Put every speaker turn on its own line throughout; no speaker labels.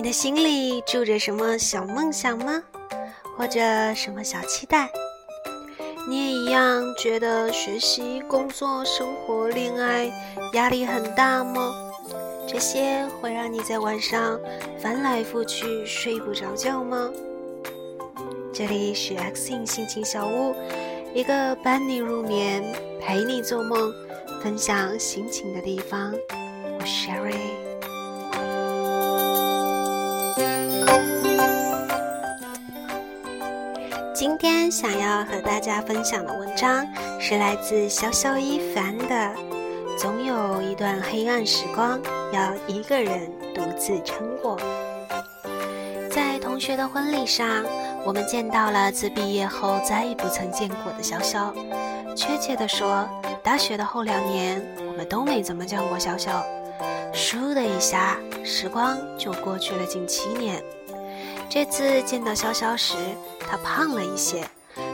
你的心里住着什么小梦想吗？或者什么小期待？你也一样觉得学习、工作、生活、恋爱压力很大吗？这些会让你在晚上翻来覆去睡不着觉吗？这里是 Xing 心情小屋，一个伴你入眠、陪你做梦、分享心情的地方。我是 Sherry。想要和大家分享的文章是来自潇潇一凡的《总有一段黑暗时光要一个人独自撑过》。在同学的婚礼上，我们见到了自毕业后再也不曾见过的潇潇。确切地说，大学的后两年，我们都没怎么见过潇潇。倏的一下，时光就过去了近七年。这次见到潇潇时，她胖了一些，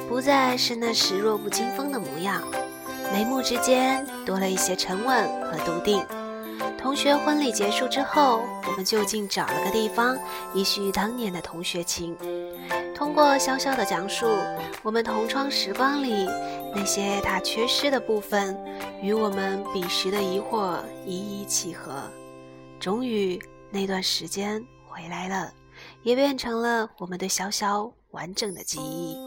不再是那时弱不禁风的模样，眉目之间多了一些沉稳和笃定。同学婚礼结束之后，我们就近找了个地方，一叙当年的同学情。通过潇潇的讲述，我们同窗时光里那些他缺失的部分，与我们彼时的疑惑一一契合。终于，那段时间回来了。也变成了我们对潇潇完整的记忆。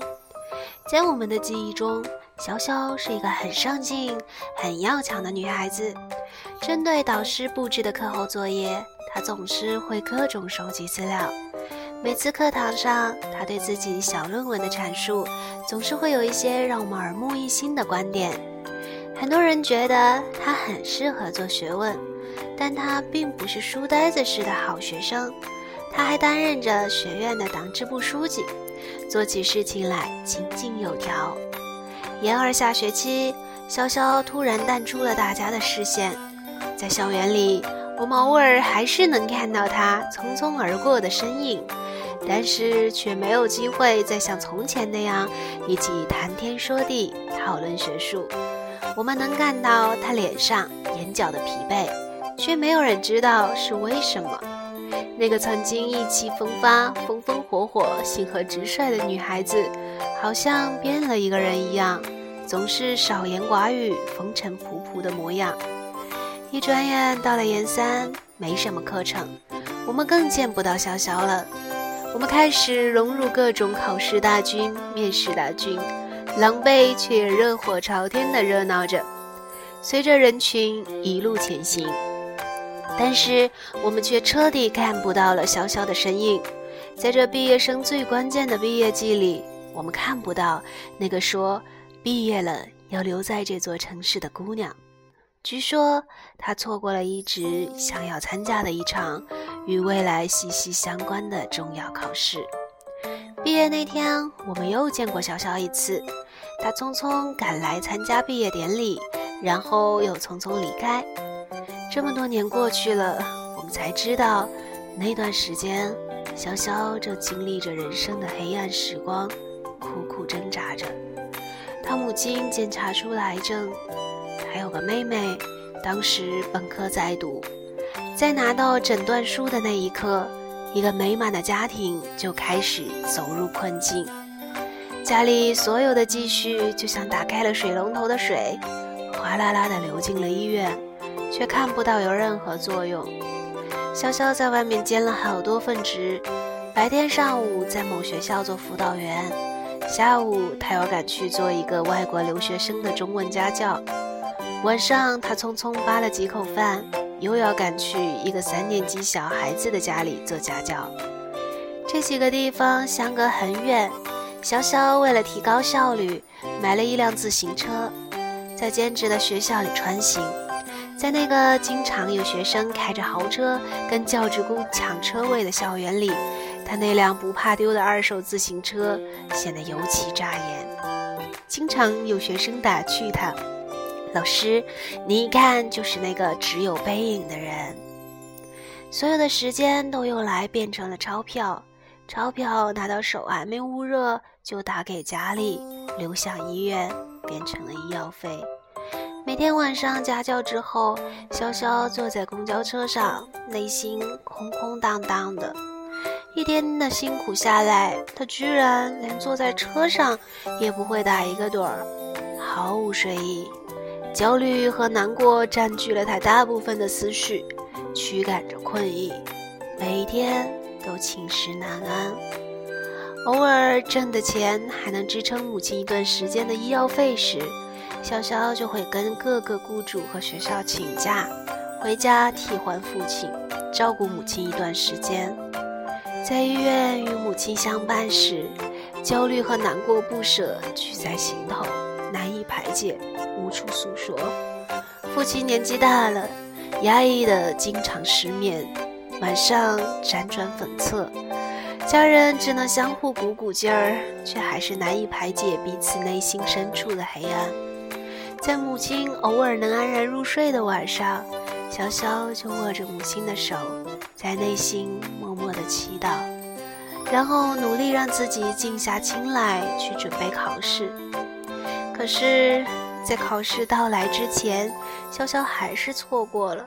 在我们的记忆中，潇潇是一个很上进、很要强的女孩子。针对导师布置的课后作业，她总是会各种收集资料。每次课堂上，她对自己小论文的阐述，总是会有一些让我们耳目一新的观点。很多人觉得她很适合做学问，但她并不是书呆子式的好学生。他还担任着学院的党支部书记，做起事情来井井有条。研二下学期，潇潇突然淡出了大家的视线，在校园里，我们偶尔还是能看到他匆匆而过的身影，但是却没有机会再像从前那样一起谈天说地、讨论学术。我们能看到他脸上、眼角的疲惫，却没有人知道是为什么。那个曾经意气风发、风风火火、心河直率的女孩子，好像变了一个人一样，总是少言寡语、风尘仆仆的模样。一转眼到了研三，没什么课程，我们更见不到潇潇了。我们开始融入各种考试大军、面试大军，狼狈却热火朝天的热闹着，随着人群一路前行。但是我们却彻底看不到了潇潇的身影，在这毕业生最关键的毕业季里，我们看不到那个说毕业了要留在这座城市的姑娘。据说她错过了一直想要参加的一场与未来息息相关的重要考试。毕业那天，我们又见过潇潇一次，她匆匆赶来参加毕业典礼，然后又匆匆离开。这么多年过去了，我们才知道，那段时间，潇潇正经历着人生的黑暗时光，苦苦挣扎着。他母亲检查出了癌症，还有个妹妹，当时本科在读。在拿到诊断书的那一刻，一个美满的家庭就开始走入困境。家里所有的积蓄就像打开了水龙头的水，哗啦啦地流进了医院。却看不到有任何作用。潇潇在外面兼了好多份职，白天上午在某学校做辅导员，下午他要赶去做一个外国留学生的中文家教，晚上他匆匆扒了几口饭，又要赶去一个三年级小孩子的家里做家教。这几个地方相隔很远，潇潇为了提高效率，买了一辆自行车，在兼职的学校里穿行。在那个经常有学生开着豪车跟教职工抢车位的校园里，他那辆不怕丢的二手自行车显得尤其扎眼。经常有学生打趣他：“老师，你一看就是那个只有背影的人。”所有的时间都用来变成了钞票，钞票拿到手还没捂热就打给家里，流向医院变成了医药费。每天晚上家教之后，潇潇坐在公交车上，内心空空荡荡的。一天的辛苦下来，他居然连坐在车上也不会打一个盹儿，毫无睡意。焦虑和难过占据了他大部分的思绪，驱赶着困意，每一天都寝食难安。偶尔挣的钱还能支撑母亲一段时间的医药费时，潇潇就会跟各个雇主和学校请假，回家替换父亲，照顾母亲一段时间。在医院与母亲相伴时，焦虑和难过不舍聚在心头，难以排解，无处诉说。父亲年纪大了，压抑的经常失眠，晚上辗转反侧，家人只能相互鼓鼓劲儿，却还是难以排解彼此内心深处的黑暗。在母亲偶尔能安然入睡的晚上，潇潇就握着母亲的手，在内心默默的祈祷，然后努力让自己静下心来去准备考试。可是，在考试到来之前，潇潇还是错过了。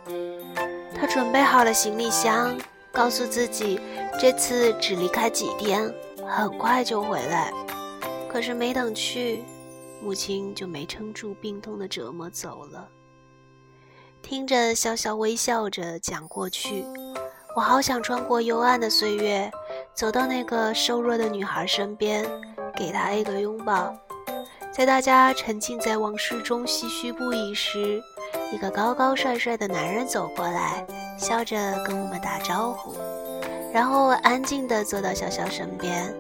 他准备好了行李箱，告诉自己这次只离开几天，很快就回来。可是没等去。母亲就没撑住病痛的折磨走了。听着潇潇微笑着讲过去，我好想穿过幽暗的岁月，走到那个瘦弱的女孩身边，给她一个拥抱。在大家沉浸在往事中唏嘘不已时，一个高高帅帅的男人走过来，笑着跟我们打招呼，然后安静地坐到潇潇身边。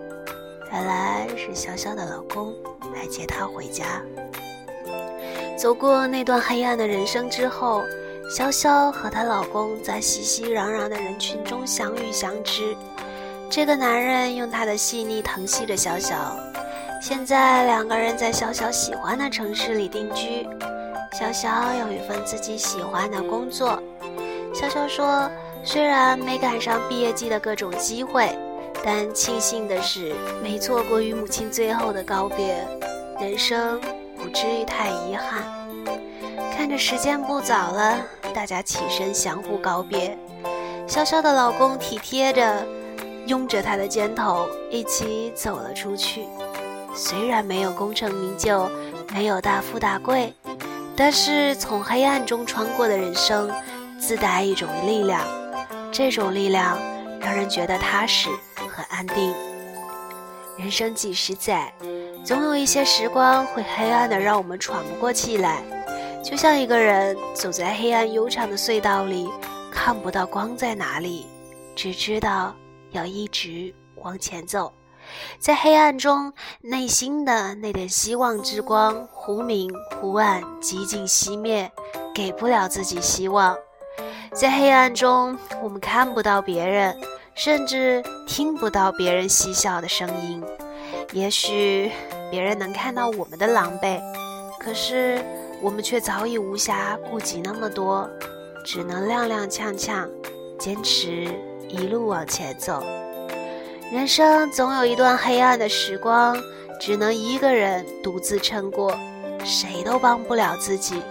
原来是潇潇的老公。来接她回家。走过那段黑暗的人生之后，潇潇和她老公在熙熙攘攘的人群中相遇相知。这个男人用他的细腻疼惜着潇潇。现在两个人在潇潇喜欢的城市里定居。潇潇有一份自己喜欢的工作。潇潇说：“虽然没赶上毕业季的各种机会。”但庆幸的是，没错过与母亲最后的告别，人生不至于太遗憾。看着时间不早了，大家起身相互告别。潇潇的老公体贴着，拥着她的肩头，一起走了出去。虽然没有功成名就，没有大富大贵，但是从黑暗中穿过的人生，自带一种力量。这种力量让人觉得踏实。和安定。人生几十载，总有一些时光会黑暗的让我们喘不过气来，就像一个人走在黑暗悠长的隧道里，看不到光在哪里，只知道要一直往前走。在黑暗中，内心的那点希望之光忽明忽暗，几近熄灭，给不了自己希望。在黑暗中，我们看不到别人。甚至听不到别人嬉笑的声音，也许别人能看到我们的狼狈，可是我们却早已无暇顾及那么多，只能踉踉跄跄，坚持一路往前走。人生总有一段黑暗的时光，只能一个人独自撑过，谁都帮不了自己，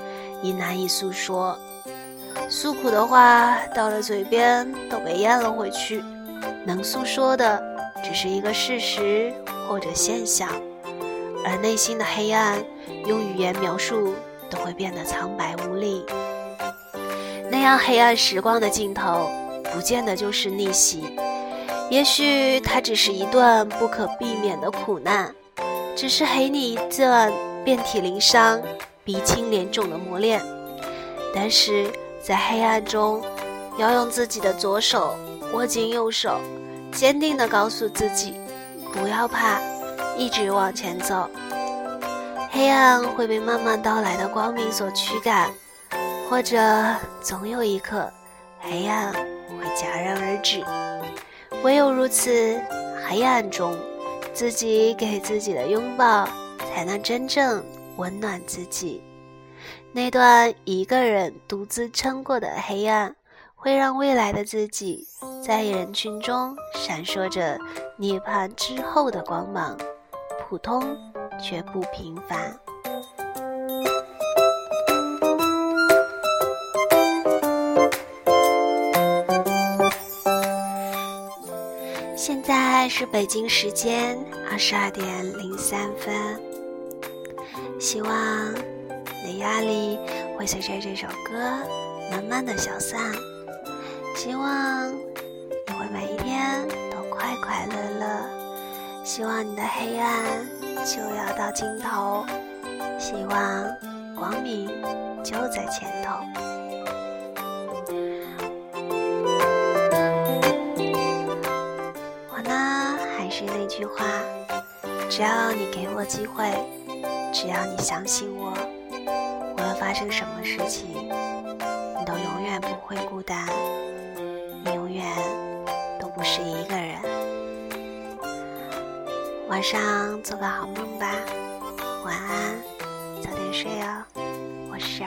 也难以诉说。诉苦的话到了嘴边都被咽了回去，能诉说的只是一个事实或者现象，而内心的黑暗用语言描述都会变得苍白无力。那样黑暗时光的尽头，不见得就是逆袭，也许它只是一段不可避免的苦难，只是给你一段遍体鳞伤、鼻青脸肿的磨练，但是。在黑暗中，要用自己的左手握紧右手，坚定地告诉自己：不要怕，一直往前走。黑暗会被慢慢到来的光明所驱赶，或者总有一刻，黑暗会戛然而止。唯有如此，黑暗中自己给自己的拥抱，才能真正温暖自己。那段一个人独自撑过的黑暗会让未来的自己在人群中闪烁着涅槃之后的光芒普通却不平凡。现在是北京时间二十二点零三分希望你的压力会随着这首歌慢慢的消散。希望你会每一天都快快乐乐。希望你的黑暗就要到尽头。希望光明就在前头。我呢，还是那句话，只要你给我机会，只要你相信我，发生什么事情，你都永远不会孤单，你永远都不是一个人。晚上做个好梦吧，晚安，早点睡哦。我是小